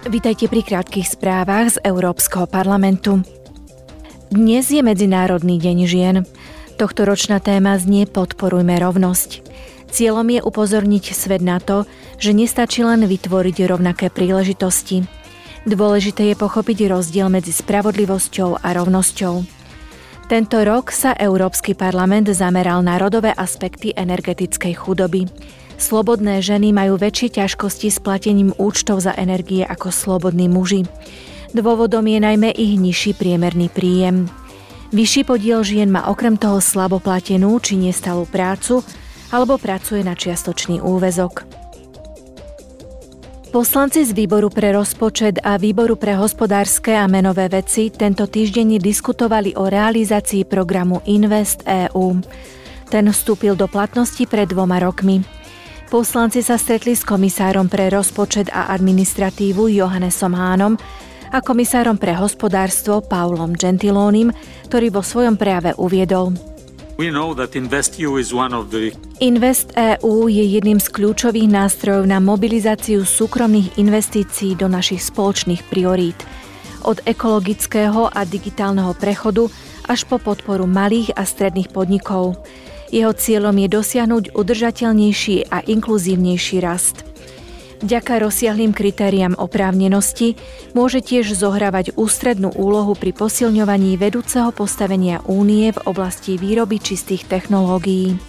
Vítajte pri krátkých správach z Európskeho parlamentu. Dnes je Medzinárodný deň žien. Tohto ročná téma znie Podporujme rovnosť. Cieľom je upozorniť svet na to, že nestačí len vytvoriť rovnaké príležitosti. Dôležité je pochopiť rozdiel medzi spravodlivosťou a rovnosťou. Tento rok sa Európsky parlament zameral na rodové aspekty energetickej chudoby. Slobodné ženy majú väčšie ťažkosti s platením účtov za energie ako slobodní muži. Dôvodom je najmä ich nižší priemerný príjem. Vyšší podiel žien má okrem toho slabo či nestalú prácu alebo pracuje na čiastočný úvezok. Poslanci z Výboru pre rozpočet a Výboru pre hospodárske a menové veci tento týždeň diskutovali o realizácii programu Invest EU. Ten vstúpil do platnosti pred dvoma rokmi. Poslanci sa stretli s komisárom pre rozpočet a administratívu Johannesom Hánom a komisárom pre hospodárstvo Paulom Gentilónim, ktorý vo svojom prejave uviedol. Invest EU je jedným z kľúčových nástrojov na mobilizáciu súkromných investícií do našich spoločných priorít. Od ekologického a digitálneho prechodu až po podporu malých a stredných podnikov. Jeho cieľom je dosiahnuť udržateľnejší a inkluzívnejší rast. Vďaka rozsiahlým kritériám oprávnenosti môže tiež zohrávať ústrednú úlohu pri posilňovaní vedúceho postavenia únie v oblasti výroby čistých technológií.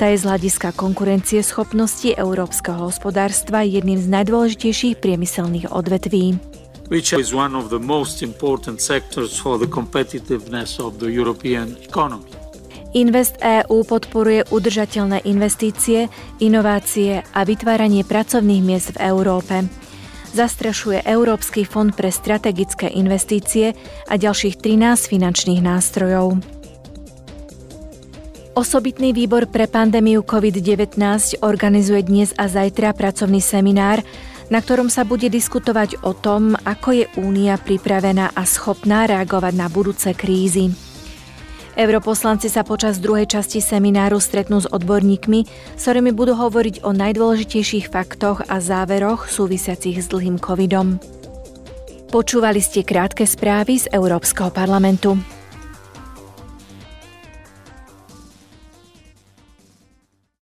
Tá je z hľadiska konkurencie schopnosti európskeho hospodárstva jedným z najdôležitejších priemyselných odvetví. Which is one of the most important sectors for the competitiveness of the European economy. Invest EU podporuje udržateľné investície, inovácie a vytváranie pracovných miest v Európe. Zastrešuje Európsky fond pre strategické investície a ďalších 13 finančných nástrojov. Osobitný výbor pre pandémiu COVID-19 organizuje dnes a zajtra pracovný seminár, na ktorom sa bude diskutovať o tom, ako je Únia pripravená a schopná reagovať na budúce krízy. Europoslanci sa počas druhej časti semináru stretnú s odborníkmi, s ktorými budú hovoriť o najdôležitejších faktoch a záveroch súvisiacich s dlhým covidom. Počúvali ste krátke správy z Európskeho parlamentu.